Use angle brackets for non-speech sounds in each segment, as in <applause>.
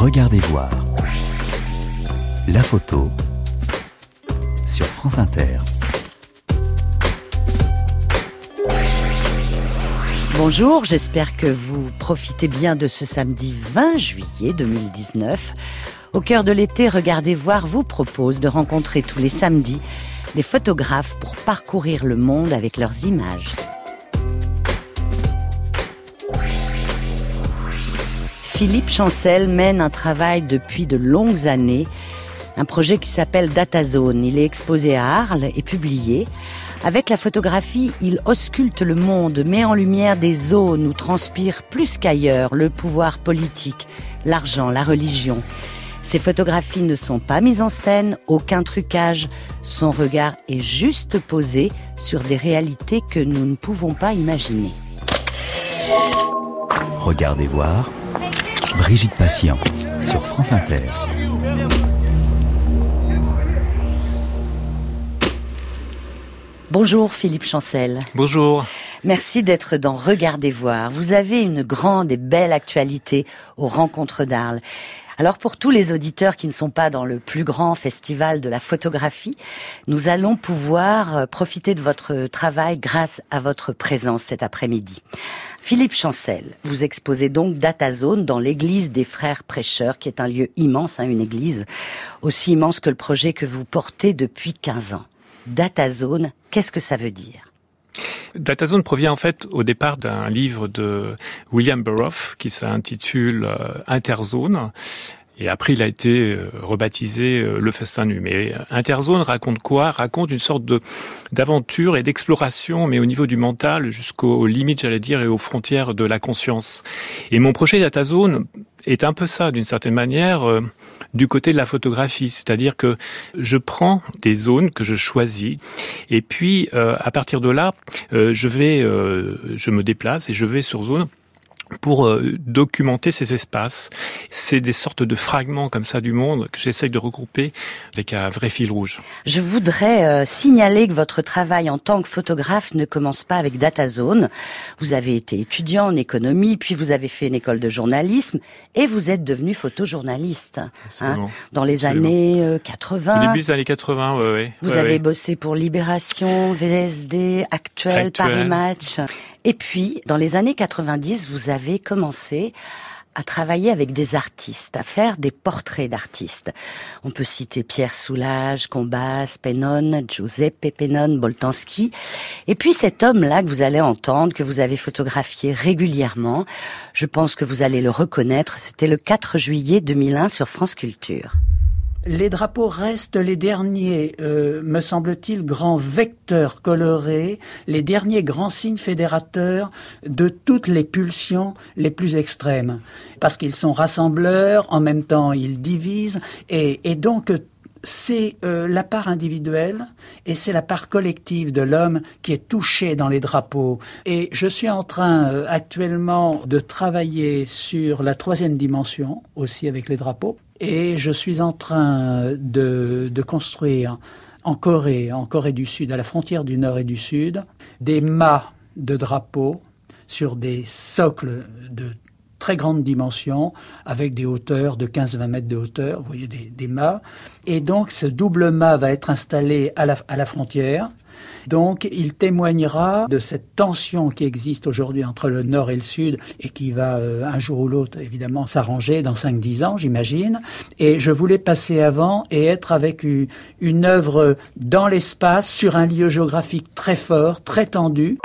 Regardez voir. La photo sur France Inter. Bonjour, j'espère que vous profitez bien de ce samedi 20 juillet 2019. Au cœur de l'été, Regardez voir vous propose de rencontrer tous les samedis des photographes pour parcourir le monde avec leurs images. Philippe Chancel mène un travail depuis de longues années, un projet qui s'appelle DataZone. Il est exposé à Arles et publié. Avec la photographie, il ausculte le monde, met en lumière des zones où transpire plus qu'ailleurs le pouvoir politique, l'argent, la religion. Ces photographies ne sont pas mises en scène, aucun trucage. Son regard est juste posé sur des réalités que nous ne pouvons pas imaginer. Regardez voir Brigitte Patient sur France Inter. Bonjour Philippe Chancel. Bonjour. Merci d'être dans Regardez voir. Vous avez une grande et belle actualité aux rencontres d'Arles. Alors pour tous les auditeurs qui ne sont pas dans le plus grand festival de la photographie, nous allons pouvoir euh, profiter de votre travail grâce à votre présence cet après-midi. Philippe Chancel, vous exposez donc DataZone dans l'église des frères prêcheurs, qui est un lieu immense, hein, une église aussi immense que le projet que vous portez depuis 15 ans. DataZone, qu'est-ce que ça veut dire? DataZone provient en fait au départ d'un livre de William Burroughs qui s'intitule euh, Interzone. Et après, il a été euh, rebaptisé euh, Le Festin Nu. Mais Interzone raconte quoi? Raconte une sorte de d'aventure et d'exploration, mais au niveau du mental, jusqu'aux limites, j'allais dire, et aux frontières de la conscience. Et mon projet DataZone est un peu ça, d'une certaine manière, du côté de la photographie. C'est-à-dire que je prends des zones que je choisis, et puis à partir de là, je vais, je me déplace et je vais sur zone pour euh, documenter ces espaces. C'est des sortes de fragments comme ça du monde que j'essaye de regrouper avec un vrai fil rouge. Je voudrais euh, signaler que votre travail en tant que photographe ne commence pas avec DataZone. Vous avez été étudiant en économie, puis vous avez fait une école de journalisme et vous êtes devenu photojournaliste hein, dans les années 80. Euh, Au début des années 80, oui. Ouais, vous avez bossé pour Libération, VSD, Actuel, Actuel. Paris Match. Et puis, dans les années 90, vous avez commencé à travailler avec des artistes, à faire des portraits d'artistes. On peut citer Pierre Soulages, Combas, Pennon, Giuseppe Pennon, Boltanski. Et puis cet homme-là que vous allez entendre, que vous avez photographié régulièrement, je pense que vous allez le reconnaître, c'était le 4 juillet 2001 sur France Culture les drapeaux restent les derniers, euh, me semble-t-il, grands vecteurs colorés, les derniers grands signes fédérateurs de toutes les pulsions les plus extrêmes. Parce qu'ils sont rassembleurs, en même temps ils divisent, et, et donc c'est euh, la part individuelle et c'est la part collective de l'homme qui est touchée dans les drapeaux. Et je suis en train euh, actuellement de travailler sur la troisième dimension, aussi avec les drapeaux, et je suis en train de, de construire en Corée, en Corée du Sud, à la frontière du Nord et du Sud, des mâts de drapeaux sur des socles de très grande dimension, avec des hauteurs de 15-20 mètres de hauteur, vous voyez des, des, mâts. Et donc ce double mât va être installé à la, à la frontière. Donc il témoignera de cette tension qui existe aujourd'hui entre le nord et le sud et qui va euh, un jour ou l'autre évidemment s'arranger dans 5-10 ans j'imagine. Et je voulais passer avant et être avec une, une œuvre dans l'espace sur un lieu géographique très fort, très tendu.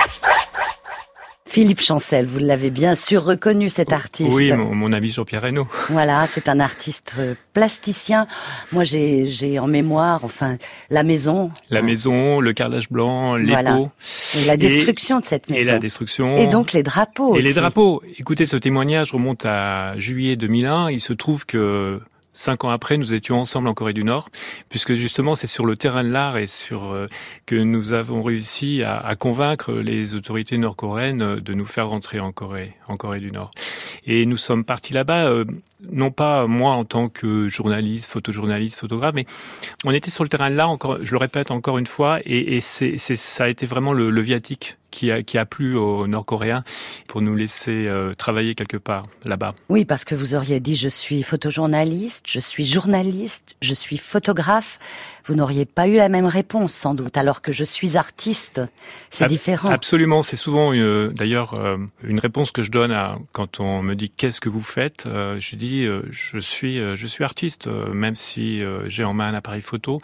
Philippe Chancel, vous l'avez bien sûr reconnu cet artiste. Oui, mon, mon ami Jean-Pierre Reynaud. <laughs> Voilà, c'est un artiste euh, plasticien. Moi, j'ai en mémoire, enfin, la maison. La hein. maison, le carrelage blanc, les voilà. pots. Et la destruction et, de cette maison. Et la destruction. Et donc les drapeaux Et aussi. les drapeaux. Écoutez, ce témoignage remonte à juillet 2001. Il se trouve que Cinq ans après, nous étions ensemble en Corée du Nord, puisque justement c'est sur le terrain de l'art et sur euh, que nous avons réussi à, convaincre les autorités nord-coréennes de nous faire rentrer en Corée, en Corée du Nord. Et nous sommes partis là-bas. Euh, non pas moi en tant que journaliste, photojournaliste, photographe, mais on était sur le terrain là, encore, je le répète encore une fois, et, ça a été vraiment le, le viatique qui a, qui a plu aux Nord-Coréens pour nous laisser euh, travailler quelque part là-bas. Oui, parce que vous auriez dit je suis photojournaliste, je suis journaliste, je suis photographe. Vous n'auriez pas eu la même réponse sans doute, alors que je suis artiste. C'est différent. Absolument, c'est souvent euh, d'ailleurs euh, une réponse que je donne à, quand on me dit qu'est-ce que vous faites. je dis je suis je suis artiste, même si j'ai en main un appareil photo,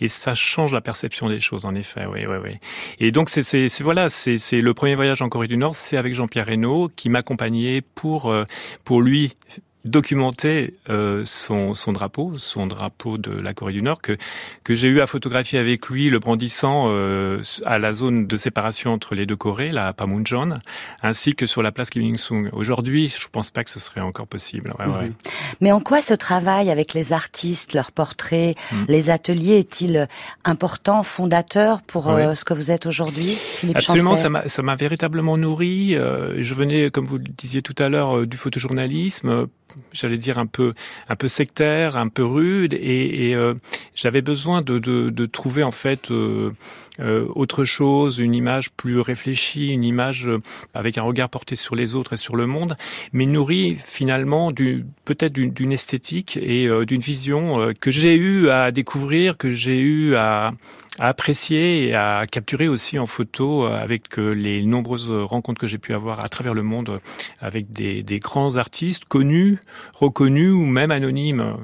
et ça change la perception des choses en effet. Oui, oui, oui. Et donc c'est voilà c'est c'est le premier voyage en Corée du Nord, c'est avec Jean-Pierre Reynaud qui m'accompagnait pour euh, pour lui documenter euh, son, son, drapeau, son drapeau de la Corée du Nord, que, que j'ai eu à photographier avec lui, le brandissant euh, à la zone de séparation entre les deux Corées, la Pamunjon, ainsi que sur la place Kim Il-sung. Aujourd'hui, je pense pas que ce serait encore possible. Ouais, ouais. Mhm. Mais en quoi ce travail avec les artistes, leurs portraits, mhm. les ateliers est-il important, fondateur pour euh, ce que vous êtes aujourd'hui, Philippe Absolument, ça m'a véritablement nourri. Euh, je venais, comme vous le disiez tout à l'heure, du photojournalisme j'allais dire un peu un peu sectaire, un peu rude, et, et euh, j'avais besoin de, de, de, trouver en fait euh, euh, autre chose, une image plus réfléchie, une image avec un regard porté sur les autres et sur le monde, mais nourrie finalement peut-être d'une esthétique et d'une vision que j'ai eu à découvrir, que j'ai eu à à apprécier et à capturer aussi en photo euh, avec euh, les nombreuses rencontres que j'ai pu avoir à travers le monde euh, avec des, grands artistes connus, reconnus ou même anonymes.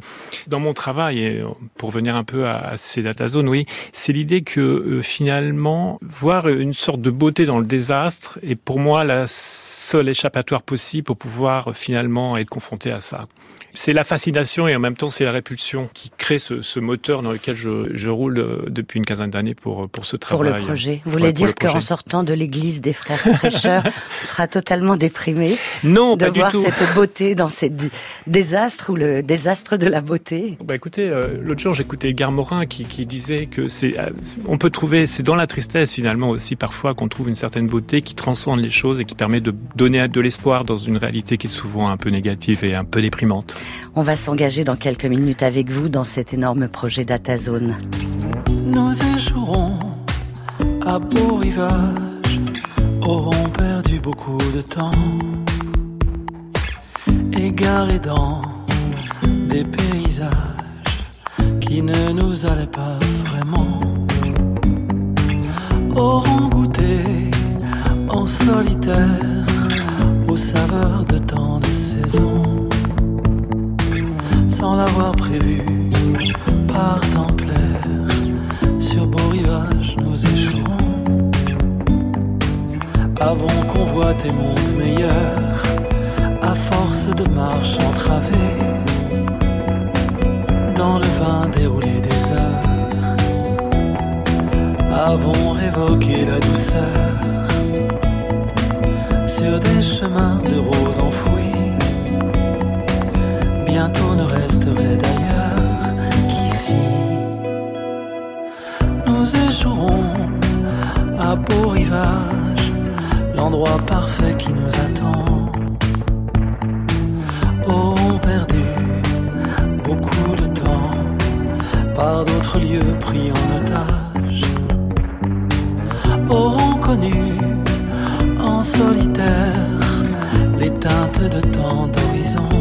Dans mon travail, pour venir un peu à, ces data zones, oui, c'est l'idée que finalement, voir une sorte de beauté dans le désastre est pour moi la seule échappatoire possible pour pouvoir finalement être confronté à ça. C'est la fascination et en même temps c'est la répulsion qui crée ce, ce moteur dans lequel je, je, roule depuis une quinzaine d'années pour, pour ce travail. Pour le projet. Vous voulez dire qu'en sortant de l'église des frères prêcheurs, <laughs> on sera totalement déprimé non, de voir cette beauté dans ces désastres ou le désastre de la beauté? Bah Écoutez, euh, l'autre jour j'écoutais Gare Morin qui, qui disait que c'est, euh, on peut trouver, c'est dans la tristesse finalement aussi parfois qu'on trouve une certaine beauté qui transcende les choses et qui permet de donner de l'espoir dans une réalité qui est souvent un peu négative et un peu déprimante. On va s'engager dans quelques minutes avec vous dans cet énorme projet DataZone. Nous échouerons à beau rivage, auront perdu beaucoup de temps, égarés dans des paysages qui ne nous allaient pas vraiment, auront goûté en solitaire aux saveurs de tant de saisons. Sans l'avoir prévu. Par temps clair, Avant qu'on voit tes mondes meilleurs, à force de marche entravée, dans le vin déroulé des heures, avons révoqué la douceur sur des chemins de roses enfouis bientôt ne resterait d'ailleurs qu'ici. Nous échouerons à beau rivage, l'endroit parfait qui nous attend. Auront perdu beaucoup de temps par d'autres lieux pris en otage. Auront connu en solitaire les teintes de tant d'horizons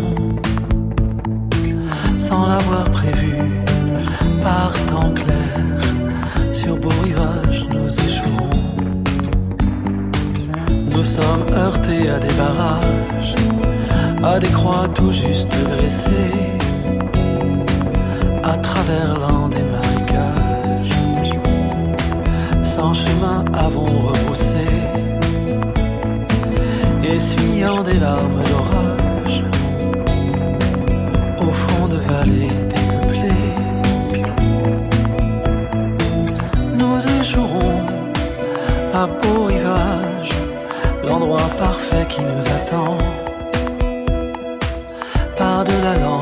sans l'avoir prévu. Par temps clair, sur beau Nous sommes heurtés à des barrages, à des croix tout juste dressées, à travers l'an des marécages. Sans chemin avons rebroussé, essuyant des larmes d'orage vallée dépeuplée. Nous échouerons à beau rivage, l'endroit parfait qui nous attend. Par de la lande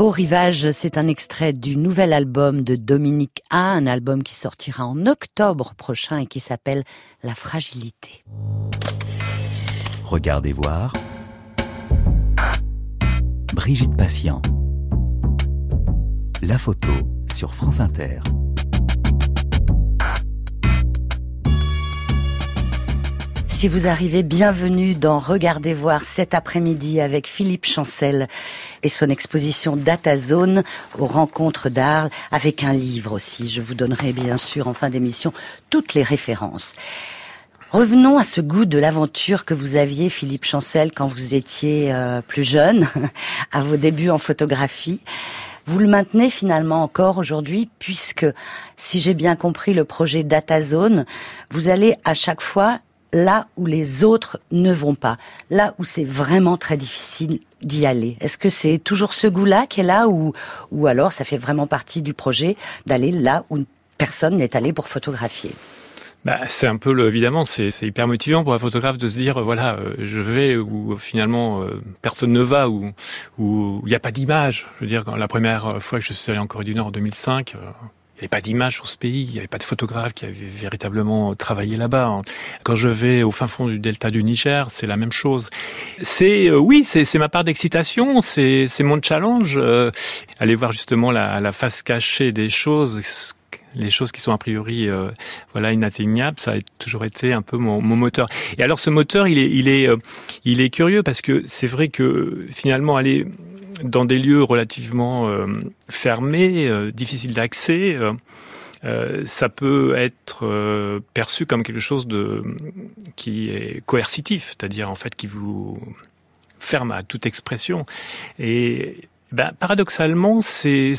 Beau Rivage, c'est un extrait du nouvel album de Dominique A, un album qui sortira en octobre prochain et qui s'appelle La fragilité. Regardez voir. Brigitte Patient. La photo sur France Inter. Si vous arrivez, bienvenue dans Regardez voir cet après-midi avec Philippe Chancel et son exposition DataZone aux rencontres d'Arles avec un livre aussi. Je vous donnerai bien sûr en fin d'émission toutes les références. Revenons à ce goût de l'aventure que vous aviez, Philippe Chancel, quand vous étiez euh, plus jeune, <laughs> à vos débuts en photographie. Vous le maintenez finalement encore aujourd'hui, puisque, si j'ai bien compris le projet DataZone, vous allez à chaque fois là où les autres ne vont pas, là où c'est vraiment très difficile d'y aller. Est-ce que c'est toujours ce goût-là qui est là ou, ou alors ça fait vraiment partie du projet d'aller là où personne n'est allé pour photographier? Bah, c'est un peu le, évidemment, c'est hyper motivant pour un photographe de se dire voilà, euh, je vais où finalement euh, personne ne va, où où il n'y a pas d'image. Je veux dire, la première fois que je suis allé en Corée du Nord en 2005, il n'y avait pas d'image sur ce pays, il n'y avait pas de photographe qui avait véritablement travaillé là-bas. Quand je vais au fin fond du delta du Niger, c'est la même chose. C'est euh, oui, c'est ma part d'excitation, c'est mon challenge. Euh, aller voir justement la, la, face cachée des choses, les choses qui sont a priori euh, voilà inatteignables, ça a toujours été un peu mon, mon, moteur. Et alors ce moteur, il est il est euh, il est curieux parce que c'est vrai que finalement aller dans des lieux relativement euh, fermés, euh, difficiles d'accès, euh, ça peut être perçu comme quelque chose de qui est coercitif, c'est-à-dire en fait qui vous ferme à toute expression. Ben, paradoxalement, c'est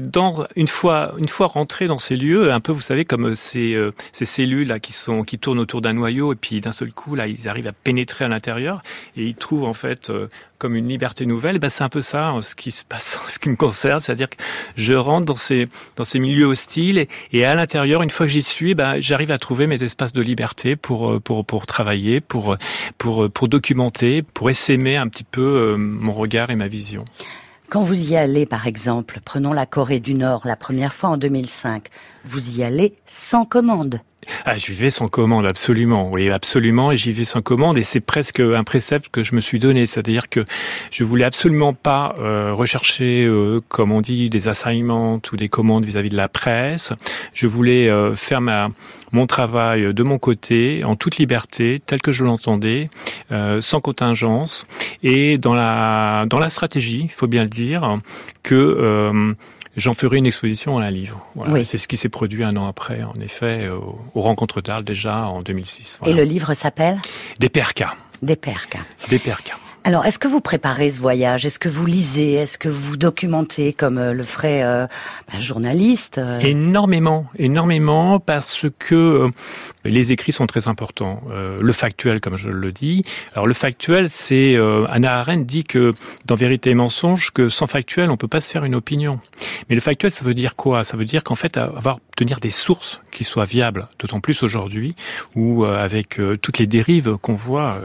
dans une fois une fois rentré dans ces lieux, un peu, vous savez, comme ces, ces cellules là qui sont qui tournent autour d'un noyau et puis d'un seul coup là, ils arrivent à pénétrer à l'intérieur et ils trouvent en fait comme une liberté nouvelle, ben c'est un peu ça hein, ce qui se passe <laughs> ce qui me concerne, c'est-à-dire que je rentre dans ces dans ces milieux hostiles et, à l'intérieur, une fois que j'y suis, ben j'arrive à trouver mes espaces de liberté pour euh, pour pour travailler, pour pour pour documenter, pour essaimer un petit peu euh, mon regard et ma vision. Quand vous y allez, par exemple, prenons la Corée du Nord, la première fois en 2005, vous y allez sans commande. Ah, j'y vais sans commande, absolument. Oui, absolument. Et j'y vais sans commande. Et c'est presque un précepte que je me suis donné. C'est-à-dire que je voulais absolument pas euh, rechercher, euh, comme on dit, des assignments ou des commandes vis-à-vis de la presse. Je voulais euh, faire ma, mon travail de mon côté, en toute liberté, tel que je l'entendais, sans contingence. Et dans la, dans la stratégie, il faut bien le dire, que j'en ferai une exposition à un livre. Voilà. C'est ce qui s'est produit un an après, en effet, aux, aux rencontres d'Arles déjà en 2006. Voilà. Et le livre s'appelle? Des percas. Des percas. Des percas. Alors, est-ce que vous préparez ce voyage? Est-ce que vous lisez? Est-ce que vous documentez comme euh, le ferait euh, un journaliste euh? Énormément, énormément, parce que les écrits sont très importants. le factuel, comme je le dis. Alors, le factuel, c'est Anna Arendt dit que dans Vérité et mensonge, que sans factuel, on peut pas se faire une opinion. Mais le factuel, ça veut dire quoi? Ça veut dire qu'en fait, avoir tenir des sources qui soient viables, d'autant plus aujourd'hui où avec toutes les dérives qu'on voit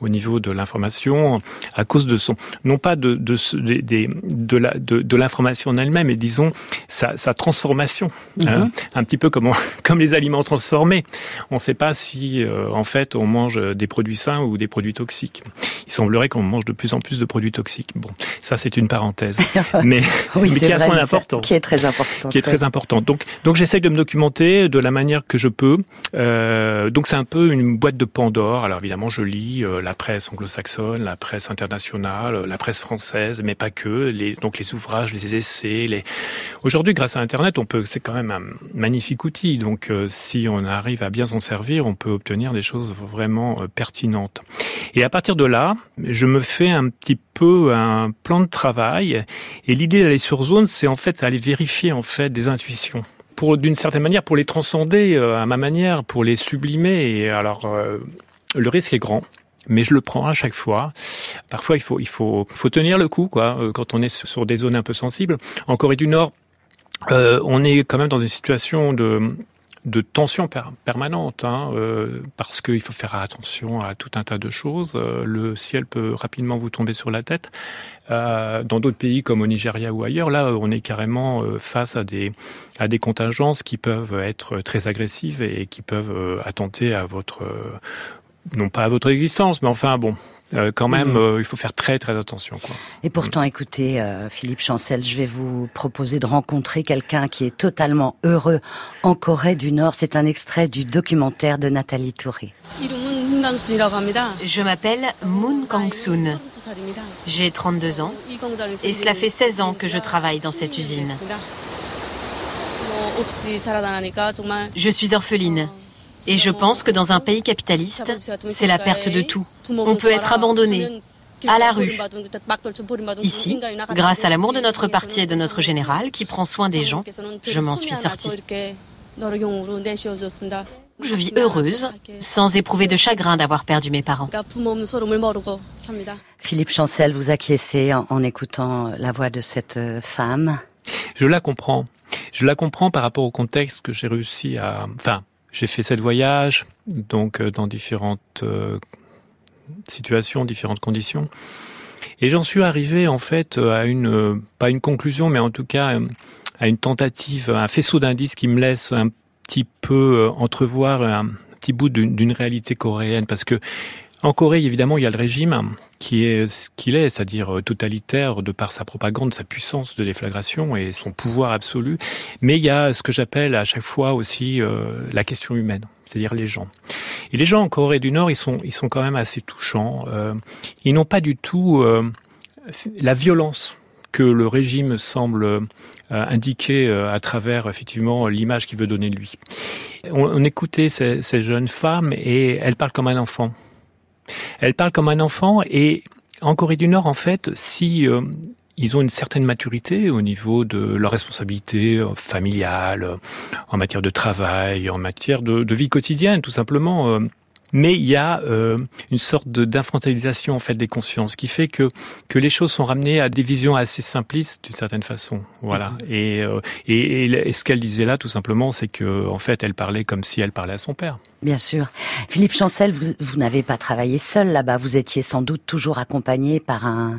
au niveau de l'information, à cause de son, non pas de, de, de, de, la, de, l'information en elle-même, mais disons sa, sa transformation. Hein? Mhm. un petit peu comme, <laughs> comme les aliments transformés. On ne sait pas si, euh, en fait, on mange des produits sains ou des produits toxiques. Il semblerait qu'on mange de plus en plus de produits toxiques. Bon, ça, c'est une parenthèse. <laughs> mais, mais qui a son importance. Qui est très important. Qui est très important. Donc, donc j'essaye de me documenter de la manière que je peux. Euh, donc, c'est un peu une boîte de Pandore. Alors, évidemment, je lis euh, la presse anglo-saxonne, la presse internationale, la presse française, mais pas que, les, donc les ouvrages, les essais. Les... Aujourd'hui, grâce à Internet, on peut, c'est quand même un magnifique outil. Donc, euh, si on arrive à bien servir, on peut obtenir des choses vraiment euh, pertinentes. Et à partir de là, je me fais un petit peu un plan de travail. Et l'idée d'aller sur zone, c'est en fait aller vérifier en fait des intuitions pour d'une certaine manière pour les transcender euh, à ma manière, pour les sublimer. Et alors le risque est grand mais je le prends à chaque fois. Parfois, il faut, il faut, tenir le coup, quoi, euh, quand on est sur des zones un peu sensibles. En Corée du Nord, euh, on est quand même dans une situation de de tension permanente, hein, euh, parce qu'il faut faire attention à tout un tas de choses. Euh, le ciel peut rapidement vous tomber sur la tête. Euh, dans d'autres pays comme au Nigeria ou ailleurs, là, on est carrément face à des, à des contingences qui peuvent être très agressives et qui peuvent attenter à votre, non pas à votre existence, mais enfin bon, euh, quand même, mm. euh, il faut faire très très attention. Quoi. Et pourtant, écoutez, euh, Philippe Chancel, je vais vous proposer de rencontrer quelqu'un qui est totalement heureux en Corée du Nord. C'est un extrait du documentaire de Nathalie Touré. Je m'appelle Moon Kang-soon. J'ai 32 ans et cela fait 16 ans que je travaille dans cette usine. Je suis orpheline et je pense que dans un pays capitaliste, c'est la perte de tout. On peut être abandonné, à la rue. Ici, grâce à l'amour de notre parti et de notre général qui prend soin des gens, je m'en suis sortie. Je vis heureuse, sans éprouver de chagrin d'avoir perdu mes parents. Philippe Chancel, vous acquiescez en, en écoutant la voix de cette euh, femme Je la comprends. Je la comprends par rapport au contexte que j'ai réussi à... Enfin, j'ai fait sept voyages, donc euh, dans différentes euh, situations, différentes conditions. Et j'en suis arrivé en fait à une, pas une conclusion, mais en tout cas à une tentative, un faisceau d'indices qui me laisse un petit peu euh, entrevoir un petit bout d'une réalité coréenne. Parce que en Corée, évidemment, il y a le régime qui est ce qu'il est, c'est-à-dire euh, totalitaire de par sa propagande, sa puissance de déflagration et son pouvoir absolu. Mais il y a ce que j'appelle à chaque fois aussi euh, la question humaine, c'est-à-dire les gens. Et les gens en Corée du Nord, ils sont, ils sont quand même assez touchants. Euh, ils n'ont pas du tout la violence que le régime semble indiquer à travers effectivement l'image qu'il veut donner de lui. On, écoutait ces, ces jeunes femmes et elles parlent comme un enfant. Elle parle comme un enfant et en Corée du Nord, en fait, si euh, ils ont une certaine maturité au niveau de leur responsabilité euh, familiale, euh, en matière de travail, en matière de vie quotidienne, tout simplement mais il y a euh, une sorte d'infantilisation en fait des consciences qui fait que que les choses sont ramenées à des visions assez simplistes d'une certaine façon. Voilà. Mhm. Et, euh, et, et, ce qu'elle disait là, tout simplement, c'est que en fait, elle parlait comme si elle parlait à son père. Bien sûr. Philippe Chancel, vous, vous n'avez pas travaillé seul là-bas. Vous étiez sans doute toujours accompagné par un,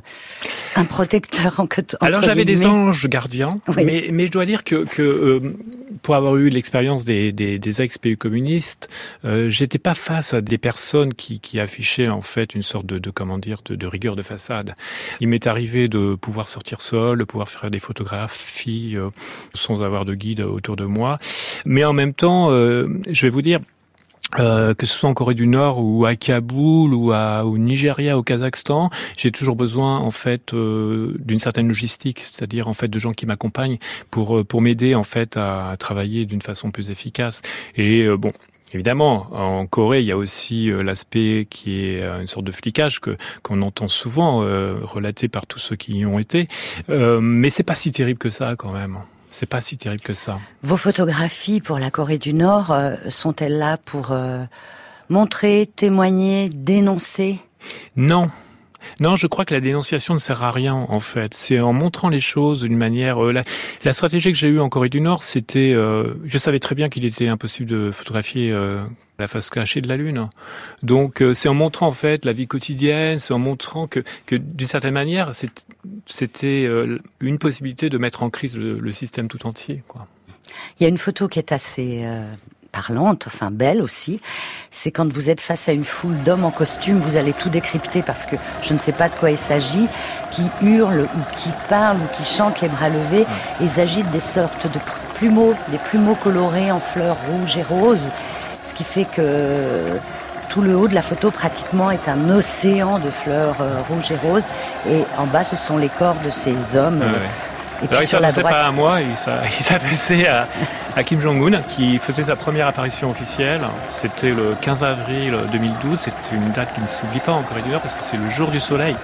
un protecteur en. Alors j'avais des anges gardiens, mais, mais je dois dire que, que euh, pour avoir eu l'expérience des, des, des ex-pays communistes, euh, j'étais pas face à des personnes qui, qui affichaient en fait une sorte de, de comment dire de, de, rigueur de façade. Il m'est arrivé de pouvoir sortir seul, de pouvoir faire des photographies euh, sans avoir de guide autour de moi, mais en même temps, euh, je vais vous dire, euh, que ce soit en Corée du Nord ou à Kaboul ou au Nigeria, au Kazakhstan, j'ai toujours besoin en fait euh, d'une certaine logistique, c'est-à-dire en fait de gens qui m'accompagnent pour euh, pour m'aider en fait à, travailler d'une façon plus efficace. Et bon, Évidemment, en Corée, il y a aussi l'aspect qui est une sorte de flicage que qu'on entend souvent relaté par tous ceux qui y ont été, mais c'est pas si terrible que ça quand même. C'est pas si terrible que ça. Vos photographies pour la Corée du Nord euh, sont-elles là pour euh, montrer, témoigner, dénoncer? Non. Non, je crois que la dénonciation ne sert à rien en fait. C'est en montrant les choses d'une manière. Euh, la, stratégie que j'ai eue en Corée du Nord, c'était, je savais très bien qu'il était impossible de photographier la face cachée de la Lune. Donc euh, c'est en montrant en fait la vie quotidienne, c'est en montrant que, que d'une certaine manière c'était euh, une possibilité de mettre en crise le, système tout entier. Il y a une photo qui est assez euh, parlante, enfin belle aussi. C'est quand vous êtes face à une foule d'hommes en costume, vous allez tout décrypter parce que je ne sais pas de quoi il s'agit, qui hurlent ou qui parlent ou qui chantent les bras levés. Et ils agitent des sortes de plumeaux, des plumeaux colorés en fleurs rouges et roses ce qui fait que tout le haut de la photo pratiquement est un océan de fleurs euh, rouges et roses, et en bas ce sont les corps de ces hommes. Et Alors il s'adressait pas à moi, <laughs> il s'adressait à, à, Kim Jong-un qui faisait sa première apparition officielle. C'était le 15 avril 2012, c'est une date qui ne s'oublie pas en Corée du Nord parce que c'est le jour du soleil,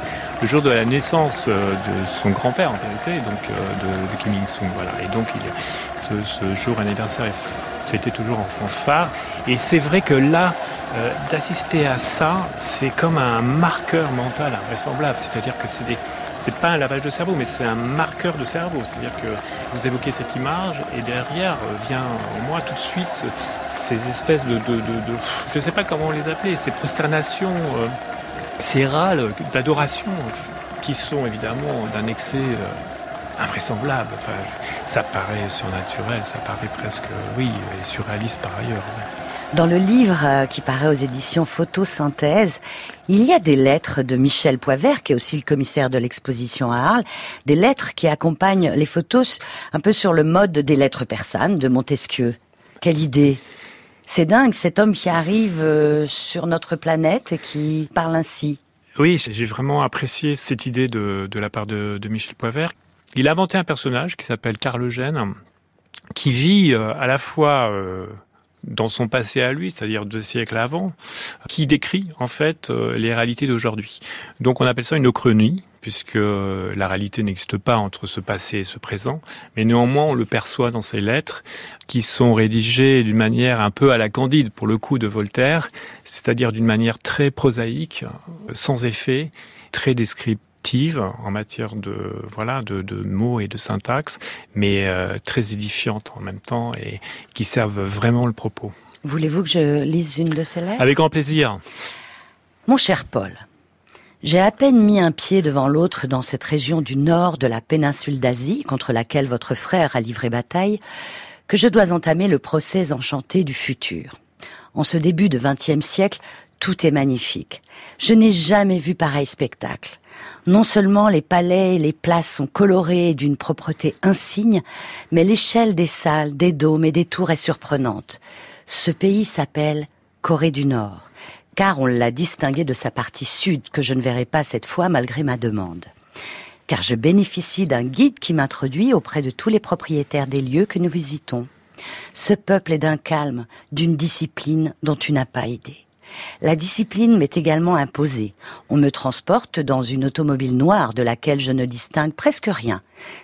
le jour de la naissance euh, de son grand-père en vérité, donc euh, de, de Kim Il-sung. Voilà. Et donc il, ce, ce jour anniversaire est c'était toujours en fanfare. Et c'est vrai que là, euh, d'assister à ça, c'est comme un marqueur mental invraisemblable. C'est-à-dire que c'est des, c'est pas un lavage de cerveau, mais c'est un marqueur de cerveau. C'est-à-dire que vous évoquez cette image et derrière euh, vient en moi tout de suite ces espèces de, je ne sais pas comment les appeler, ces prosternations, euh, ces râles d'adoration qui sont évidemment d'un excès invraisemblable. Enfin, ça paraît surnaturel, ça paraît presque, oui, et surréaliste par ailleurs. Dans le livre euh, qui paraît aux éditions Photosynthèse, il y a des lettres de Michel Poivert, qui est aussi le commissaire de l'exposition à Arles, des lettres qui accompagnent les photos un peu sur le mode des lettres persanes de Montesquieu. Quelle idée C'est dingue, cet homme qui arrive euh, sur notre planète et qui parle ainsi. Oui, j'ai vraiment apprécié cette idée de, la part de, Michel Poivert. Il a inventé un personnage qui s'appelle Carl Eugène, qui vit euh, à la fois dans son passé à lui, c'est-à-dire deux siècles avant, qui décrit en fait euh, les réalités d'aujourd'hui. Donc on appelle ça une ochronie, puisque la réalité n'existe pas entre ce passé et ce présent, mais néanmoins on le perçoit dans ses lettres, qui sont rédigées d'une manière un peu à la candide, pour le coup, de Voltaire, c'est-à-dire d'une manière très prosaïque, sans effet, très descriptive en matière de voilà de, mots et de syntaxe, mais euh, très édifiante en même temps et qui servent vraiment le propos. Voulez-vous que je lise une de ces lettres? Avec grand plaisir. Mon cher Paul, j'ai à peine mis un pied devant l'autre dans cette région du nord de la péninsule d'Asie contre laquelle votre frère a livré bataille que je dois entamer le procès enchanté du futur. En ce début de XXe siècle, tout est magnifique. Je n'ai jamais vu pareil spectacle. Non seulement les palais et les places sont colorés d'une propreté insigne, mais l'échelle des salles, des dômes et des tours est surprenante. Ce pays s'appelle Corée du Nord, car on l'a distingué de sa partie sud, que je ne verrai pas cette fois malgré ma demande. Car je bénéficie d'un guide qui m'introduit auprès de tous les propriétaires des lieux que nous visitons. Ce peuple est d'un calme, d'une discipline dont tu n'as pas idée. La discipline m'est également imposée. On me transporte dans une automobile noire de laquelle je ne distingue presque rien.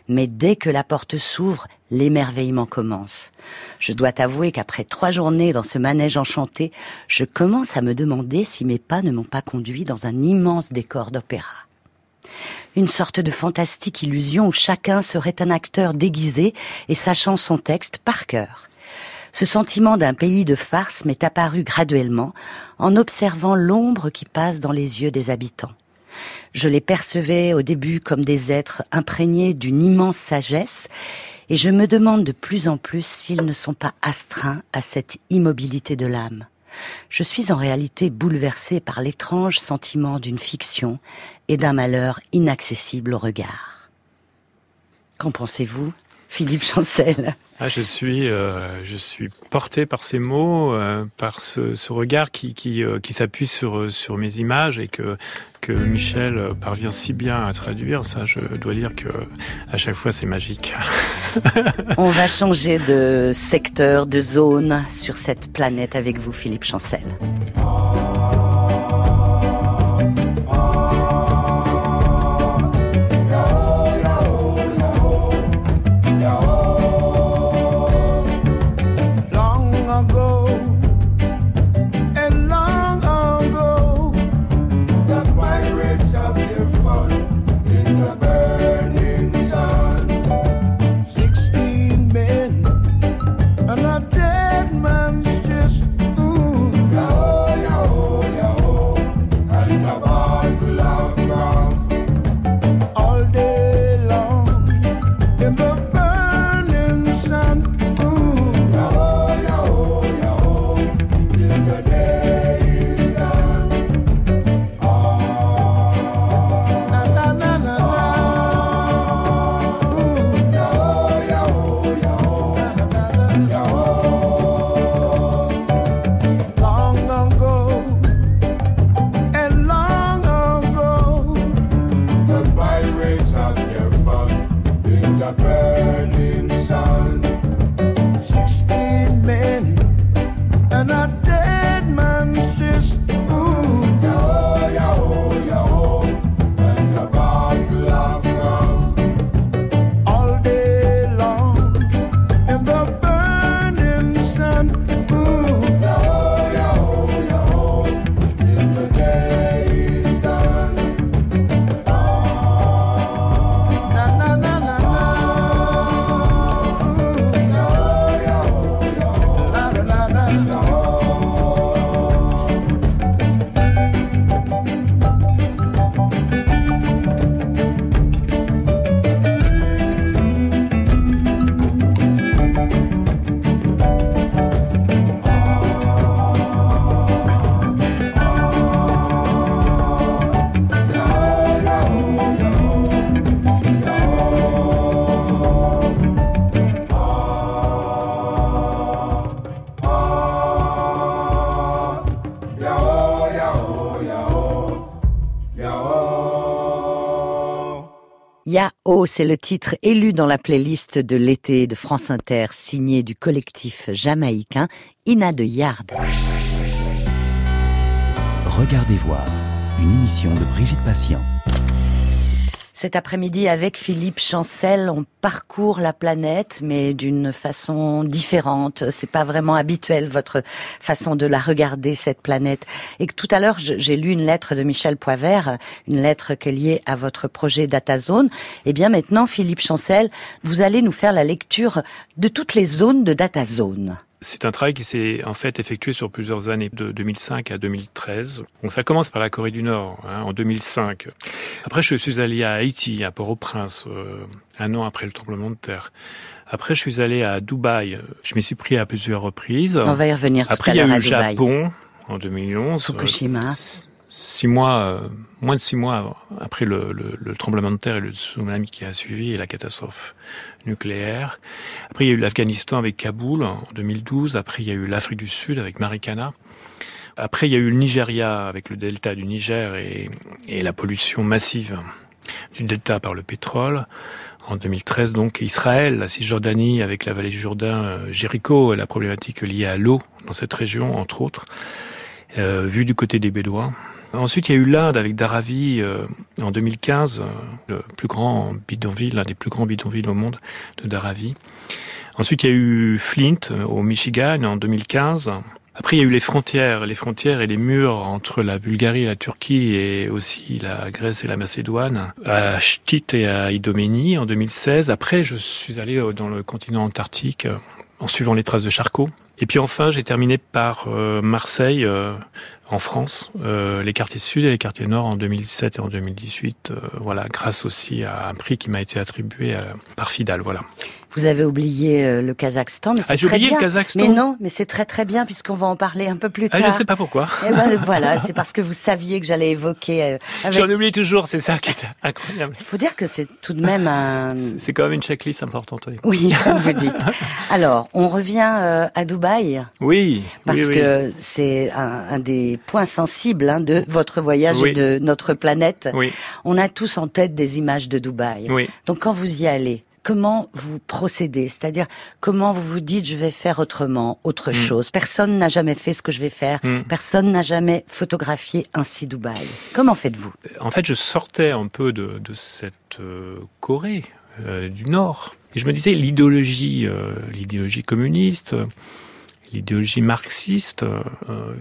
Mais dès que la porte s'ouvre, l'émerveillement commence. Je dois t'avouer qu'après trois journées dans ce manège enchanté, je commence à me demander si mes pas ne m'ont pas conduit dans un immense décor d'opéra. Une sorte de fantastique illusion où chacun serait un acteur déguisé et sachant son texte par cœur. Ce sentiment d'un pays de farce m'est apparu graduellement en observant l'ombre qui passe dans les yeux des habitants. Je les percevais au début comme des êtres imprégnés d'une immense sagesse, et je me demande de plus en plus s'ils ne sont pas astreints à cette immobilité de l'âme. Je suis en réalité bouleversé par l'étrange sentiment d'une fiction et d'un malheur inaccessible au regard. Qu'en pensez-vous, Philippe Chancel ah, je suis, euh, je suis porté par ces mots, euh, par ce, ce, regard qui, qui, euh, qui s'appuie sur, sur mes images et que, que Michel parvient si bien à traduire. Ça, je dois dire que à chaque fois, c'est magique. <laughs> On va changer de secteur, de zone sur cette planète avec vous, Philippe Chancel. Yao, c'est le titre élu dans la playlist de l'été de France Inter, signé du collectif jamaïcain Ina de Yard. Regardez voir, une émission de Brigitte Patient. Cet après-midi, avec Philippe Chancel, on parcourt la planète, mais d'une façon différente. C'est pas vraiment habituel votre façon de la regarder cette planète. Et que tout à l'heure, j'ai lu une lettre de Michel Poivert, une lettre qui est liée à votre projet DataZone. Et eh bien maintenant, Philippe Chancel, vous allez nous faire la lecture de toutes les zones de DataZone. C'est un travail qui s'est en fait effectué sur plusieurs années, de 2005 à 2013. Donc ça commence par la Corée du Nord, hein, en 2005. Après, je suis allé à Haïti, à Port-au-Prince, euh, un an après le tremblement de terre. Après, je suis allé à Dubaï. Je m'y suis pris à plusieurs reprises. On va y revenir tout Après, à l'heure il y a eu Japon en 2011. Fukushima six mois, euh, moins de six mois après le, tremblement de terre et le tsunami qui a suivi et la catastrophe nucléaire. Après, il y a eu l'Afghanistan avec Kaboul en 2012. Après, il y a eu l'Afrique du Sud avec Marikana. Après, il y a eu le Nigeria avec le delta du Niger et, et la pollution massive du delta par le pétrole. En 2013, donc Israël, la Cisjordanie avec la vallée du Jourdain, euh, Jéricho et la problématique liée à l'eau dans cette région, entre autres, euh, vu du côté des Bédouins. Ensuite, il y a eu l'Inde avec Dharavi euh, en 2015, euh, le plus grand bidonville, l'un des plus grands bidonvilles au monde de Dharavi. Ensuite, il y a eu Flint euh, au Michigan en 2015. Après, il y a eu les frontières, les frontières et les murs entre la Bulgarie et la Turquie et aussi la Grèce et la Macédoine, à Chtit et à Idoménie en 2016. Après, je suis allé dans le continent antarctique en suivant les traces de Charcot. Et puis enfin, j'ai terminé par Marseille, en France, euh, les quartiers sud et les quartiers nord en 2017 et en 2018, euh, voilà, grâce aussi à un prix qui m'a été attribué euh, par Fidal, voilà. Vous avez oublié euh, le Kazakhstan, mais ah, c'est très oublié bien. le Kazakhstan. Mais non, mais c'est très très bien puisqu'on va en parler un peu plus tard. Ah, je sais pas pourquoi. Eh ben <laughs> voilà, c'est parce que vous saviez que j'allais évoquer. Euh, avec... J'en oublie toujours, c'est ça qui est incroyable. Il faut dire que c'est tout de même un. C'est quand même une checklist importante. Oui, oui comme vous <laughs> dites. Alors, on revient euh, à Dubaï. Oui. Parce oui, que c'est un, un, des points sensibles hein, de votre voyage oui. et de notre planète. On a tous en tête des images de Dubaï. Donc quand vous y allez, comment vous procédez? C'est-à-dire comment vous vous dites je vais faire autrement, autre Mm. chose? Personne n'a jamais fait ce que je vais faire. Mm. Personne n'a jamais photographié ainsi Dubaï. Comment faites-vous? En fait, je sortais un peu de, de cette euh, Corée euh, du Nord. Et je me disais l'idéologie, euh, l'idéologie communiste, l'idéologie marxiste. euh,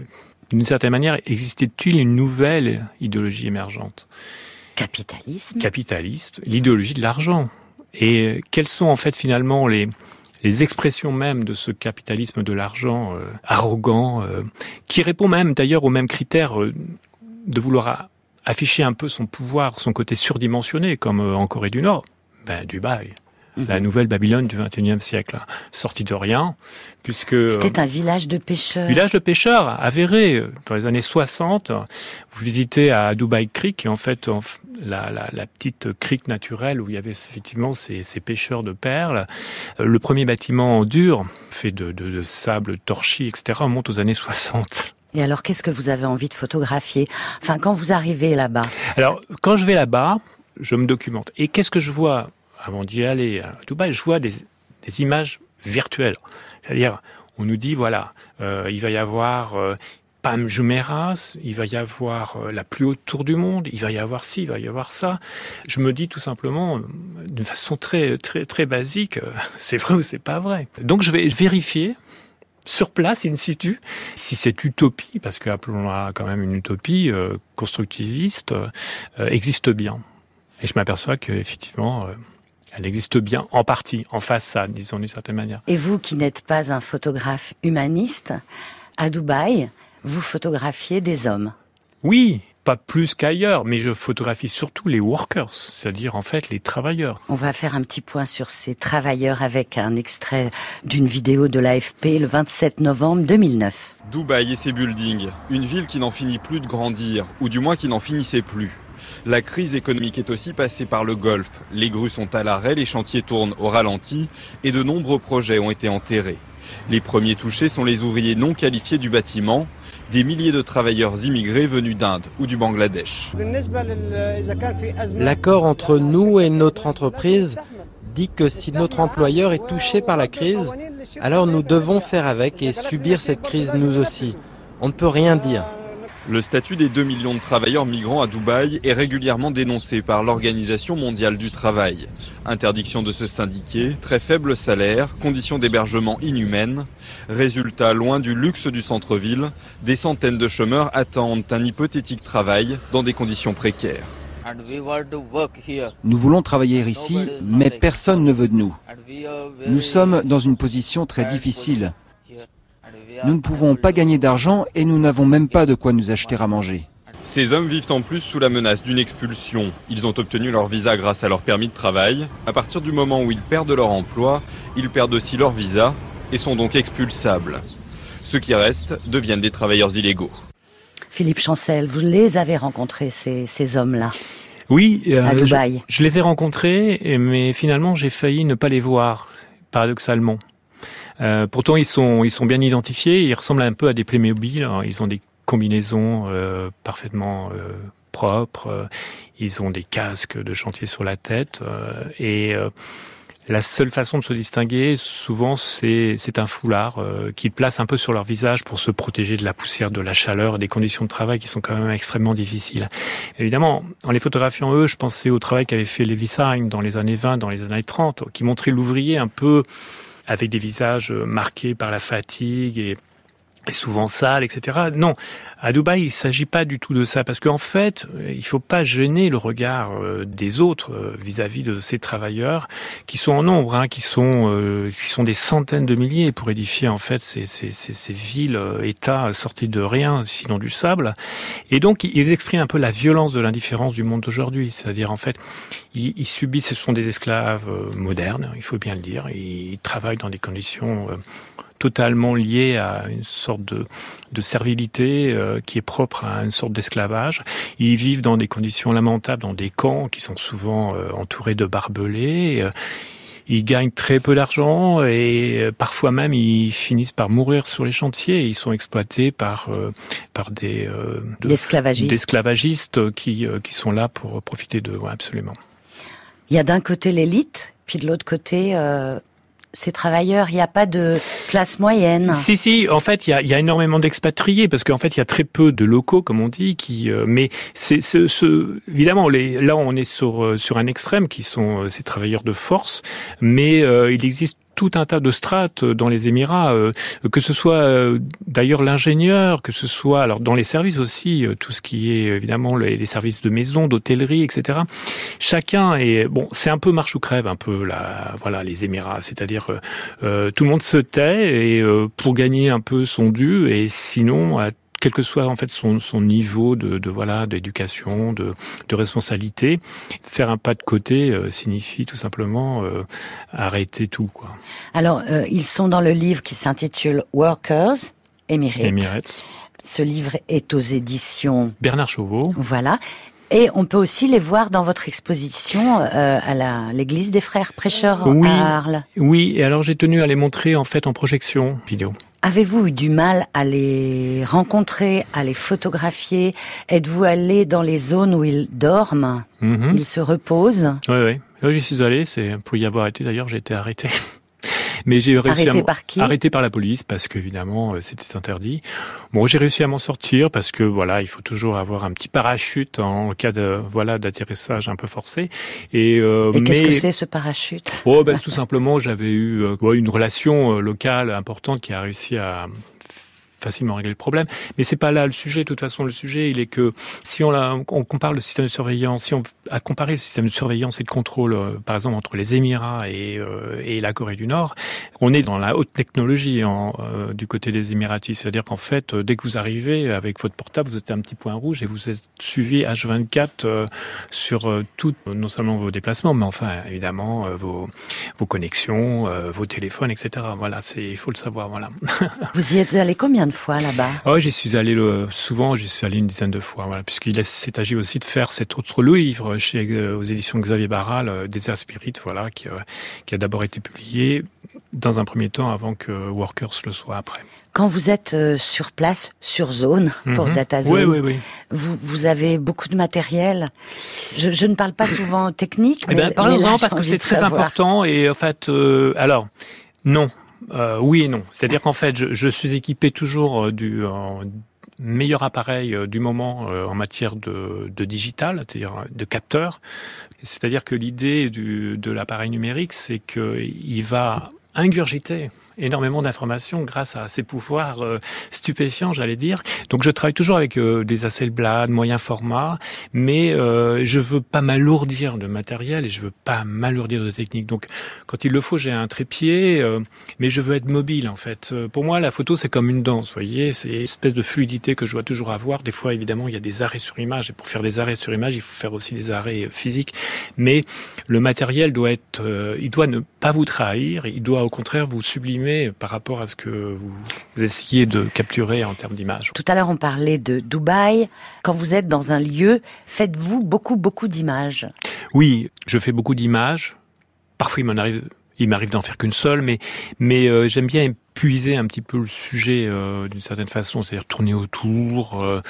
d'une certaine manière, existait-il une nouvelle idéologie émergente? Capitalisme. Capitaliste, l'idéologie de l'argent. Et quelles sont en fait finalement les, les expressions même de ce capitalisme de l'argent euh, arrogant, euh, qui répond même d'ailleurs aux mêmes critères euh, de vouloir afficher un peu son pouvoir, son côté surdimensionné, comme en Corée du Nord? Ben, Dubaï. Mmh. La nouvelle Babylone du XXIe siècle, sortie de rien, puisque c'était un village de pêcheurs. Village de pêcheurs avéré dans les années 60. Vous visitez à Dubai Creek, et en fait la, la, la, petite crique naturelle où il y avait effectivement ces, ces, pêcheurs de perles. Le premier bâtiment en dur, fait de, de, de sable torchi, etc., monte aux années 60. Et alors, qu'est-ce que vous avez envie de photographier? Enfin, quand vous arrivez là-bas? Alors, quand je vais là-bas, je me documente. Et qu'est-ce que je vois? Avant d'y aller à Dubaï Je vois des, images virtuelles. C'est-à-dire, on nous dit, voilà, euh, il va y avoir euh, Pam Jumeirah, il va y avoir euh, la plus haute tour du monde, il va y avoir ci, il va y avoir ça. Je me dis tout simplement, d'une façon très, très, très basique, euh, <laughs> c'est vrai ou c'est pas vrai. Donc je vais vérifier sur place, in situ, si cette utopie, parce que appelons-la quand même une utopie euh, constructiviste, euh, existe bien. Et je m'aperçois qu'effectivement, euh, elle existe bien en partie, en façade, disons d'une certaine manière. Et vous qui n'êtes pas un photographe humaniste, à Dubaï, vous photographiez des hommes. Oui, pas plus qu'ailleurs, mais je photographie surtout les workers, c'est-à-dire en fait les travailleurs. On va faire un petit point sur ces travailleurs avec un extrait d'une vidéo de l'AFP le 27 novembre 2009. Dubaï et ses buildings, une ville qui n'en finit plus de grandir, ou du moins qui n'en finissait plus. La crise économique est aussi passée par le Golfe. Les grues sont à l'arrêt, les chantiers tournent au ralenti et de nombreux projets ont été enterrés. Les premiers touchés sont les ouvriers non qualifiés du bâtiment. des milliers de travailleurs immigrés venus d'Inde ou du Bangladesh. L'accord entre nous et notre entreprise dit que si notre employeur est touché par la crise, alors nous devons faire avec et subir cette crise nous aussi. On ne peut rien dire. Le statut des 2 millions de travailleurs migrants à Dubaï est régulièrement dénoncé par l'Organisation mondiale du travail. Interdiction de se syndiquer, très faible salaire, conditions d'hébergement inhumaines. Résultat, loin du luxe du centre-ville, des centaines de chômeurs attendent un hypothétique travail dans des conditions précaires. Nous voulons travailler ici, mais personne ne veut de nous. Nous sommes dans une position très difficile. Nous ne pouvons pas gagner d'argent et nous n'avons même pas de quoi nous acheter à manger. Ces hommes vivent en plus sous la menace d'une expulsion. Ils ont obtenu leur visa grâce à leur permis de travail. À partir du moment où ils perdent leur emploi, ils perdent aussi leur visa et sont donc expulsables. Ceux qui restent deviennent des travailleurs illégaux. Philippe Chancel, vous les avez rencontrés, ces, hommes-là? Oui, euh, à Dubaï. Je, les ai rencontrés, mais finalement j'ai failli ne pas les voir, paradoxalement. Euh, pourtant, ils sont, ils sont bien identifiés. Ils ressemblent un peu à des Playmobil. Ils ont des combinaisons euh, parfaitement propres. Ils ont des casques de chantier sur la tête. et la seule façon de se distinguer, souvent, c'est un foulard euh, qu'ils placent un peu sur leur visage pour se protéger de la poussière, de la chaleur, des conditions de travail qui sont quand même extrêmement difficiles. Évidemment, en les photographiant eux, je pensais au travail qu'avait fait Levi Sign dans les années 20, dans les années 30, qui montrait l'ouvrier un peu avec des visages marqués par la fatigue et souvent sale, etc. Non, à Dubaï, il ne s'agit pas du tout de ça, parce qu'en fait, il ne faut pas gêner le regard euh, des autres euh, vis-à-vis de ces travailleurs qui sont en nombre, hein, qui sont euh, qui sont des centaines de milliers pour édifier en fait ces, ces, ces, villes, États sortis de rien, sinon du sable. Et donc, ils expriment un peu la violence de l'indifférence du monde d'aujourd'hui, c'est-à-dire en fait, ils, subissent, ce sont des esclaves modernes, il faut bien le dire, ils travaillent dans des conditions totalement lié à une sorte de, de servilité euh, qui est propre à une sorte d'esclavage. Ils vivent dans des conditions lamentables, dans des camps qui sont souvent euh, entourés de barbelés. Euh, ils gagnent très peu d'argent et parfois même ils finissent par mourir sur les chantiers. Ils sont exploités par par des esclavagistes qui qui sont là pour profiter de absolument. Il y a d'un côté l'élite, puis de l'autre côté ces travailleurs Il n'y a pas de classe moyenne Si, si. En fait, il y a, y a énormément d'expatriés parce qu'en fait, il y a très peu de locaux, comme on dit. Qui, euh, mais c'est ce, ce, évidemment, les, là, on est sur euh, sur un extrême qui sont euh, ces travailleurs de force, mais il existe tout un tas de strates dans les Émirats, euh, que ce soit euh, d'ailleurs l'ingénieur, que ce soit alors dans les services aussi, euh, tout ce qui est évidemment les, services de maison, d'hôtellerie, etc. Chacun est bon, c'est un peu marche ou crève, un peu la voilà les Émirats, c'est-à-dire tout le monde se tait et pour gagner un peu son dû et sinon quel que soit en fait son, son niveau de, de voilà d'éducation, de, de, responsabilité, faire un pas de côté euh, signifie tout simplement euh, arrêter tout quoi. Alors euh, ils sont dans le livre qui s'intitule Workers Emirates. Emirates. Ce livre est aux éditions Bernard Chauveau. Voilà. Et on peut aussi les voir dans votre exposition euh, à l'église des frères prêcheurs oui, à Arles. Oui, et alors j'ai tenu à les montrer en fait en projection vidéo. Avez-vous eu du mal à les rencontrer, à les photographier? Êtes-vous allé dans les zones où ils dorment? Mhm. Ils se reposent? Oui, oui. oui J'y suis allé. C'est pour y avoir été d'ailleurs, j'ai été arrêté. <laughs> Mais j'ai réussi arrêté à par qui Arrêté par la police parce qu'évidemment euh, c'était interdit. Bon, j'ai réussi à m'en sortir parce que voilà, il faut toujours avoir un petit parachute en cas de voilà d'atterrissage un peu forcé. Et, euh, Et qu'est-ce que c'est ce parachute? Oh, ben tout simplement, j'avais eu euh, une relation euh, locale importante qui a réussi à facilement régler le problème. Mais c'est pas là le sujet. De toute façon, le sujet, il est que si on, compare le système de surveillance, si on a comparé le système de surveillance et de contrôle, euh, par exemple, entre les Émirats et, euh, et, la Corée du Nord, on est dans la haute technologie euh, du côté des Émiratis. C'est-à-dire qu'en fait, dès que vous arrivez avec votre portable, vous êtes un petit point rouge et vous êtes suivi H24 sur tout, non seulement vos déplacements, mais enfin, évidemment, vos, connexions, vos téléphones, etc. Voilà, il faut le savoir. Voilà. <laughs> vous y êtes allé combien de fois là-bas oh, J'y suis allé le, souvent, j'y suis allé une dizaine de fois, voilà, puisqu'il s'est agi aussi de faire cet autre livre chez, euh, aux éditions Xavier Barral, euh, Désert Spirit, voilà, qui, euh, qui a d'abord été publié dans un premier temps avant que Workers le soit après. Quand vous êtes sur place, sur zone, pour Mhm. DataZone, Oui, oui, oui. Vous, vous avez beaucoup de matériel. Je, je ne parle pas souvent technique, Eh mais, ben, mais parlons-en parce que c'est très savoir. important et en fait, alors non, Euh, oui et non. C'est-à-dire qu'en fait, je, suis équipé toujours euh, du euh, meilleur appareil du moment en matière de, digital, c'est-à-dire de capteur. C'est-à-dire que l'idée de l'appareil numérique, c'est qu'il va ingurgiter énormément d'informations grâce à ses pouvoirs euh, stupéfiants, j'allais dire. Donc je travaille toujours avec euh, des Hasselblad, moyen format, mais euh, je veux pas m'alourdir de matériel et je veux pas m'alourdir de technique. Donc quand il le faut, j'ai un trépied, euh, mais je veux être mobile en fait. Euh, Pour moi, la photo c'est comme une danse, vous voyez, c'est une espèce de fluidité que je dois toujours avoir. Des fois, évidemment, il y a des arrêts sur image et pour faire des arrêts sur image, il faut faire aussi des arrêts physiques. Mais le matériel doit être, il doit ne pas vous trahir, il doit au contraire vous sublimer par rapport à ce que vous essayez de capturer en termes d'image. Tout à l'heure, on parlait de Dubaï. Quand vous êtes dans un lieu, faites-vous beaucoup, beaucoup d'images? Oui, je fais beaucoup d'images. Parfois, il m'en arrive, il m'arrive d'en faire qu'une seule, mais mais euh, j'aime bien épuiser un petit peu le sujet euh, d'une certaine façon, c'est-à-dire tourner autour, euh,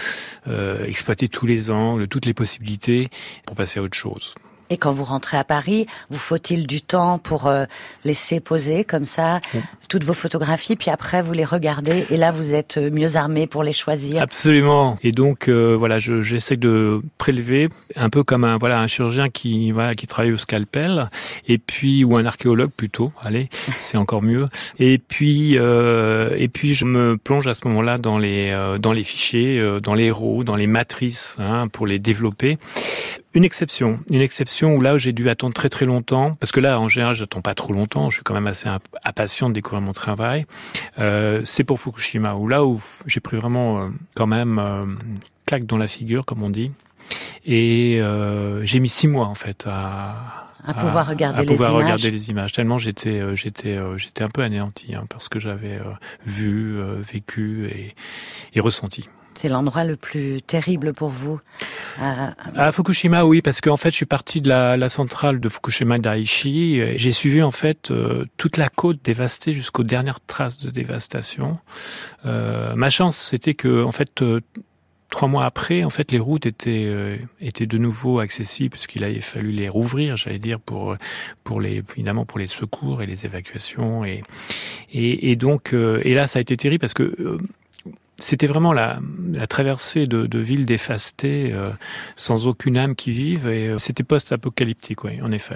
euh, exploiter tous les angles, toutes les possibilités pour passer à autre chose. Et quand vous rentrez à Paris, vous faut-il du temps pour euh, laisser poser comme ça Oui. toutes vos photographies, puis après vous les regardez, et là vous êtes euh, mieux armé pour les choisir? Absolument. Et donc euh, voilà, je- j'essaie de prélever un peu comme un voilà un chirurgien qui voilà qui travaille au scalpel et puis ou un archéologue plutôt. Allez, <laughs> c'est encore mieux. Et puis euh, et puis je me plonge à ce moment-là dans les euh, dans les fichiers, euh, dans les héros, dans les matrices hein, pour les développer. Une exception, une exception où là j'ai dû attendre très très longtemps, parce que là en général j'attends pas trop longtemps, je suis quand même assez imp- impatient de découvrir mon travail. Euh, c'est pour Fukushima, où là où j'ai pris vraiment euh, quand même euh, une claque dans la figure, comme on dit. Et euh, j'ai mis six mois en fait à, À pouvoir regarder à les pouvoir images. regarder les images. Tellement j'étais euh, j'étais j'étais un peu anéanti hein, parce que j'avais vu, vécu et, et ressenti. C'est l'endroit le plus terrible pour vous Euh, À Fukushima, oui, parce qu'en fait, je suis parti de la, centrale de Fukushima Daiichi. et J'ai suivi en fait euh, toute la côte dévastée jusqu'aux dernières traces de dévastation. Euh, ma chance, c'était que en fait. euh, Trois mois après, en fait, les routes étaient euh, étaient de nouveau accessibles puisqu'il avait fallu les rouvrir, j'allais dire pour pour les évidemment pour les secours et les évacuations et et, donc euh, et là ça a été terrible parce que euh, c'était vraiment la, traversée de, villes dévastées, euh, sans aucune âme qui vive, et euh, c'était post-apocalyptique, oui, en effet.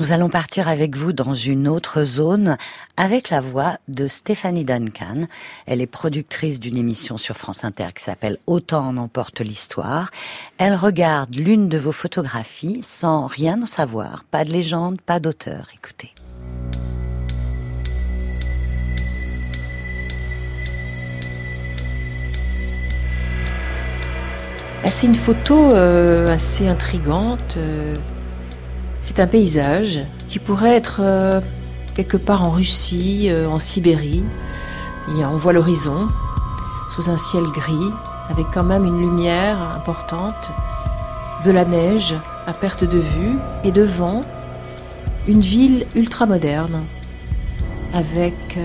Nous allons partir avec vous dans une autre zone avec la voix de Stéphanie Duncan. Elle est productrice d'une émission sur France Inter qui s'appelle Autant en emporte l'histoire. Elle regarde l'une de vos photographies sans rien en savoir. Pas de légende, pas d'auteur. Écoutez. C'est une photo euh, assez intrigante. euh, C'est un paysage qui pourrait être euh, quelque part en Russie, en Sibérie. On voit l'horizon sous un ciel gris, avec quand même une lumière importante, de la neige à perte de vue, et devant une ville ultra moderne, avec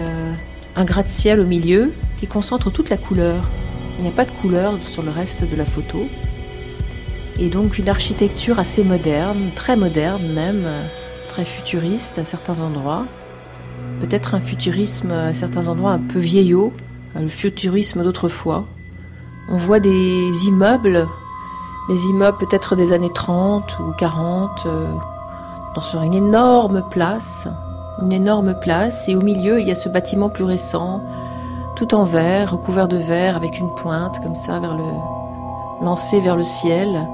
un gratte-ciel au milieu qui concentre toute la couleur. Il n'y a pas de couleur sur le reste de la photo. Et donc une architecture assez moderne, très moderne même, très futuriste à certains endroits. Peut-être un futurisme à certains endroits un peu vieillot, euh, le futurisme d'autrefois. On voit des immeubles, des immeubles peut-être des années 30 ou 40, euh, dans sur une énorme place, une énorme place, et au milieu il y a ce bâtiment plus récent, tout en verre, recouvert de verre, avec une pointe comme ça vers le lancée vers le ciel.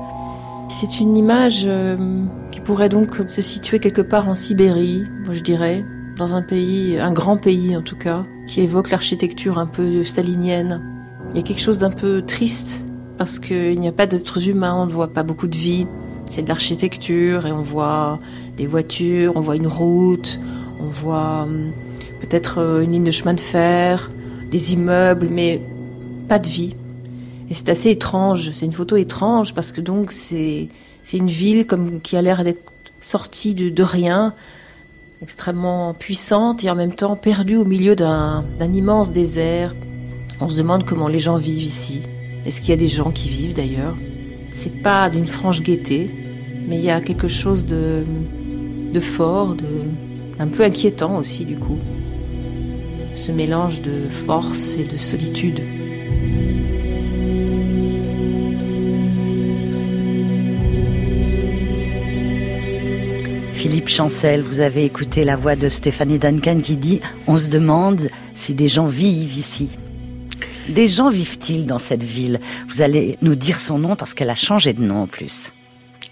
C'est une image euh, qui pourrait donc se situer quelque part en Sibérie, moi je dirais, dans un pays, un grand pays en tout cas, qui évoque l'architecture un peu stalinienne. Il y a quelque chose d'un peu triste parce qu'il n'y a pas d'êtres humains, on ne voit pas beaucoup de vie. C'est de l'architecture et on voit des voitures, on voit une route, on voit hum, peut-être euh, une ligne de chemin de fer, des immeubles, mais pas de vie. Et c'est assez étrange, c'est une photo étrange parce que donc c'est une ville qui a l'air d'être sortie de, de rien, extrêmement puissante et en même temps perdue au milieu d'un immense désert. On se demande comment les gens vivent ici. Est-ce qu'il y a des gens qui vivent d'ailleurs? C'est pas d'une franche gaieté, mais il y a quelque chose de, de fort, de, un peu inquiétant aussi du coup. Ce mélange de force et de solitude. Philippe Chancel, vous avez écouté la voix de Stéphanie Duncan qui dit On se demande si des gens vivent ici. Des gens vivent-ils dans cette ville? Vous allez nous dire son nom parce qu'elle a changé de nom en plus.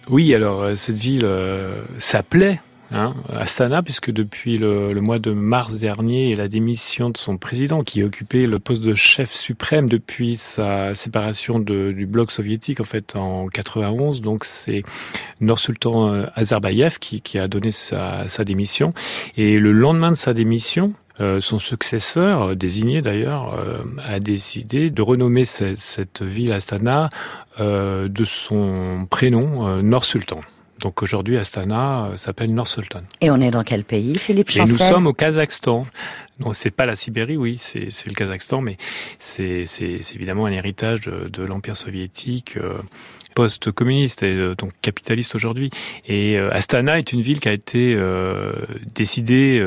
Oui, alors euh, cette ville euh, s'appelait Hein, Astana, puisque depuis le, mois de mars dernier, la démission de son président, qui occupait le poste de chef suprême depuis sa séparation du bloc soviétique, en fait, en 91. Donc, c'est Nursultan euh, Azarbayev qui, qui a donné sa, sa, démission. Et le lendemain de sa démission, euh, son successeur, euh, désigné d'ailleurs, a décidé de renommer cette, cette ville Astana de son prénom, Nursultan. Donc aujourd'hui, Astana euh, s'appelle Nord-Sultan. Et on est dans quel pays, Philippe Chancel Et nous sommes au Kazakhstan. Non, c'est pas la Sibérie, oui, c'est le Kazakhstan, mais c'est évidemment un héritage de, de l'Empire soviétique. Euh, post-communiste et euh, donc capitaliste aujourd'hui. Et Astana est une ville qui a été décidée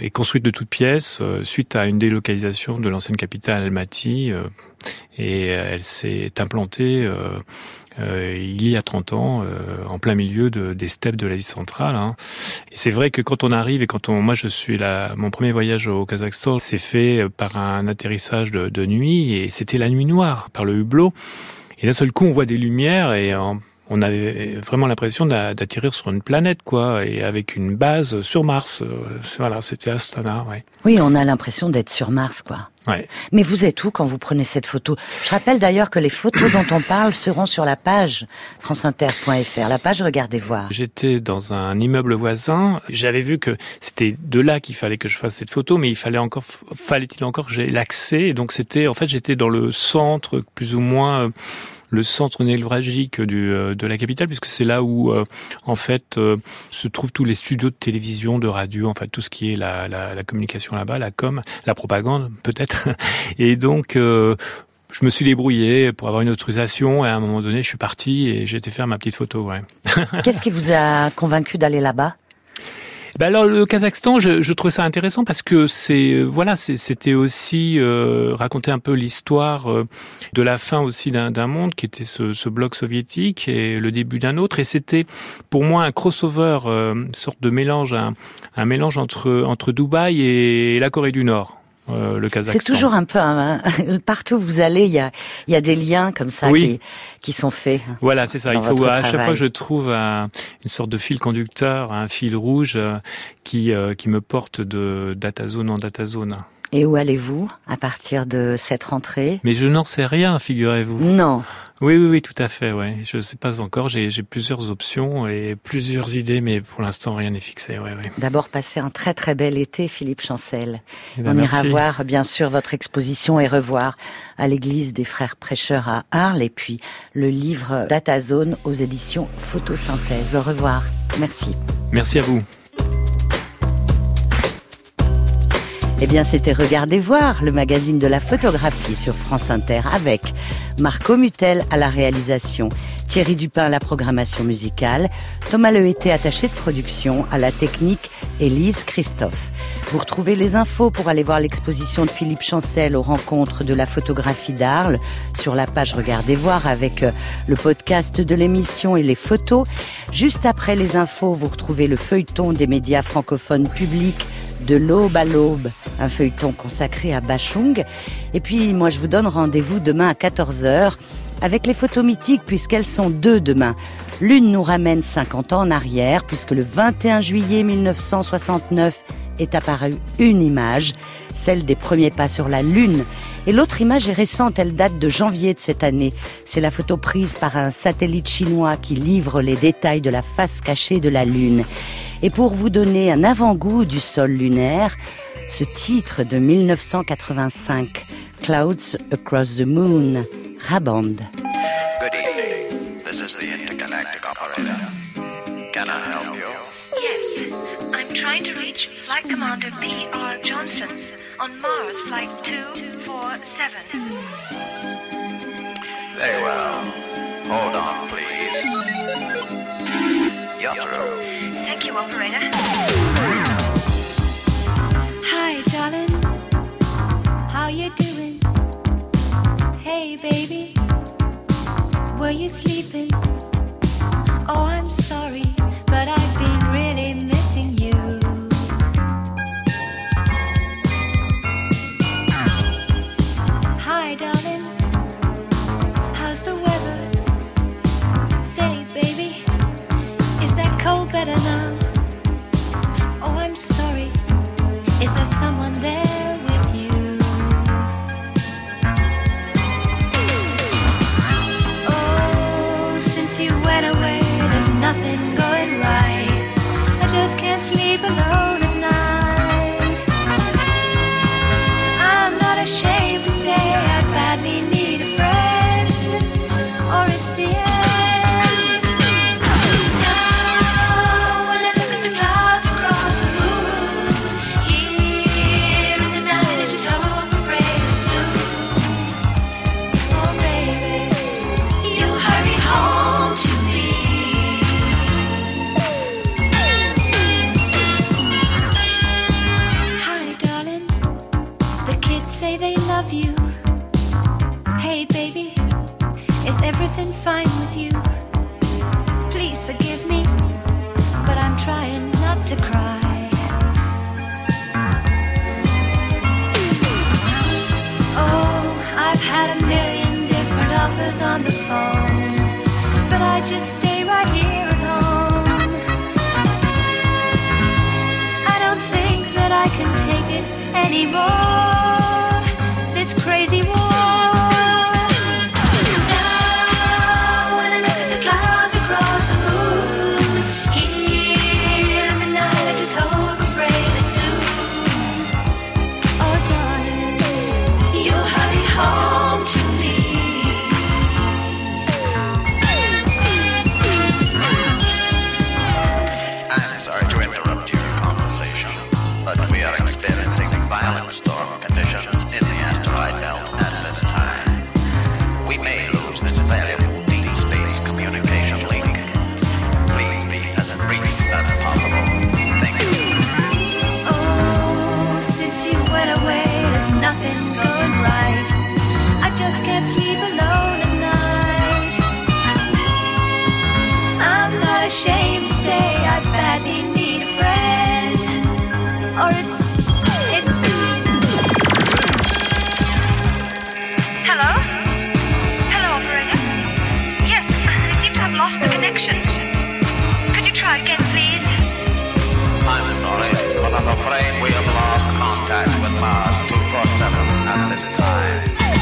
et construite de toutes pièces suite à une délocalisation de l'ancienne capitale Almaty. et elle s'est implantée euh, il y a 30 ans, euh, en plein milieu de, des steppes de l'Asie centrale. Hein. Et c'est vrai que quand on arrive et quand on, moi je suis là, mon premier voyage au Kazakhstan, c'est fait par un atterrissage de, de nuit et c'était la nuit noire par le hublot. Et d'un seul coup, on voit des lumières et en on avait vraiment l'impression d'atterrir sur une planète, quoi, et avec une base sur Mars. Euh, voilà, c'était Astana, ouais. Oui, on a l'impression d'être sur Mars, quoi. Ouais. Mais vous êtes où quand vous prenez cette photo? Je rappelle d'ailleurs que les photos dont on parle seront sur la page franceinter.fr, la page Regardez voir. J'étais dans un immeuble voisin. J'avais vu que c'était de là qu'il fallait que je fasse cette photo, mais il fallait encore, fallait-il encore que j'ai l'accès? Donc c'était, en fait, j'étais dans le centre, plus ou moins. Le centre névralgique euh, de la capitale, puisque c'est là où, euh, en fait, euh, se trouvent tous les studios de télévision, de radio, en tout ce qui est la, la, la communication là-bas, la com, la propagande, <laughs> peut-être. Et donc, je me suis débrouillé pour avoir une autorisation et à un moment donné, je suis parti et j'ai été faire ma petite photo. Ouais. <laughs> Qu'est-ce qui vous a convaincu d'aller là-bas? Ben alors le Kazakhstan, je, je trouve ça intéressant parce que c'est euh, voilà, c'était aussi euh, raconter un peu l'histoire euh, de la fin aussi d'un monde qui était ce, bloc soviétique et le début d'un autre. Et c'était pour moi un crossover, une sorte de mélange, un, un mélange entre entre Dubaï et la Corée du Nord. Euh, le Kazakhstan. C'est toujours un peu hein, <laughs> partout où vous allez, il y a, y a des liens comme ça qui, qui, sont faits. Voilà, c'est ça. Il faut à chaque fois je trouve une sorte de fil conducteur, un fil rouge euh, qui euh, qui me porte de data zone en data zone. Et où allez-vous à partir de cette rentrée? Mais je n'en sais rien, figurez-vous. Non. Oui, oui, oui, tout à fait. Ouais. Je ne sais pas encore. J'ai plusieurs options et plusieurs idées, mais pour l'instant, rien n'est fixé. Ouais, ouais. D'abord, passez un très très bel été, Philippe Chancel. Eh ben, On ira voir, bien sûr, votre exposition et revoir à l'église des Frères Prêcheurs à Arles et puis le livre Datazone aux éditions Photosynthèse. Au revoir. Merci. Merci à vous. Eh bien, c'était Regardez voir, le magazine de la photographie sur France Inter avec Marco Mutel à la réalisation, Thierry Dupin à la programmation musicale, Thomas Lehété attaché de production à la technique, Élise Christophe. Vous retrouvez les infos pour aller voir l'exposition de Philippe Chancel aux rencontres de la photographie d'Arles sur la page Regardez voir avec euh, le podcast de l'émission et les photos. Juste après les infos, vous retrouvez le feuilleton des médias francophones publics de l'aube à l'aube, un feuilleton consacré à Bachung. Et puis, moi, je vous donne rendez-vous demain à 14h avec les photos mythiques, puisqu'elles sont deux demain. L'une nous ramène 50 ans en arrière, puisque le 21 juillet 1969 est apparue une image, celle des premiers pas sur la Lune. Et l'autre image est récente, elle date de janvier de cette année. C'est la photo prise par un satellite chinois qui livre les détails de la face cachée de la Lune. Et pour vous donner un avant-goût du sol lunaire, ce titre de 1985, Clouds Across the Moon, Raband. Good evening. This is the intergalactic operator. Can I help you? Yes, I'm trying to reach Flight Commander P.R. Johnson on Mars Flight 247. Very well. Hold on, please. You're through. Thank you, operator. Hi, darling. How you doing? Hey, baby. Were you sleeping? Nothing the phone, but I just stay right here at home. I don't think that I can take it anymore. This crazy war. Now, violent storm conditions in the asteroid belt at this time. We may lose this valuable deep space communication link. Please be as brief as possible. Thank you. Oh, since you went away, there's nothing going right. I just can't sleep I'm afraid we have lost contact with Mars 247 at this time.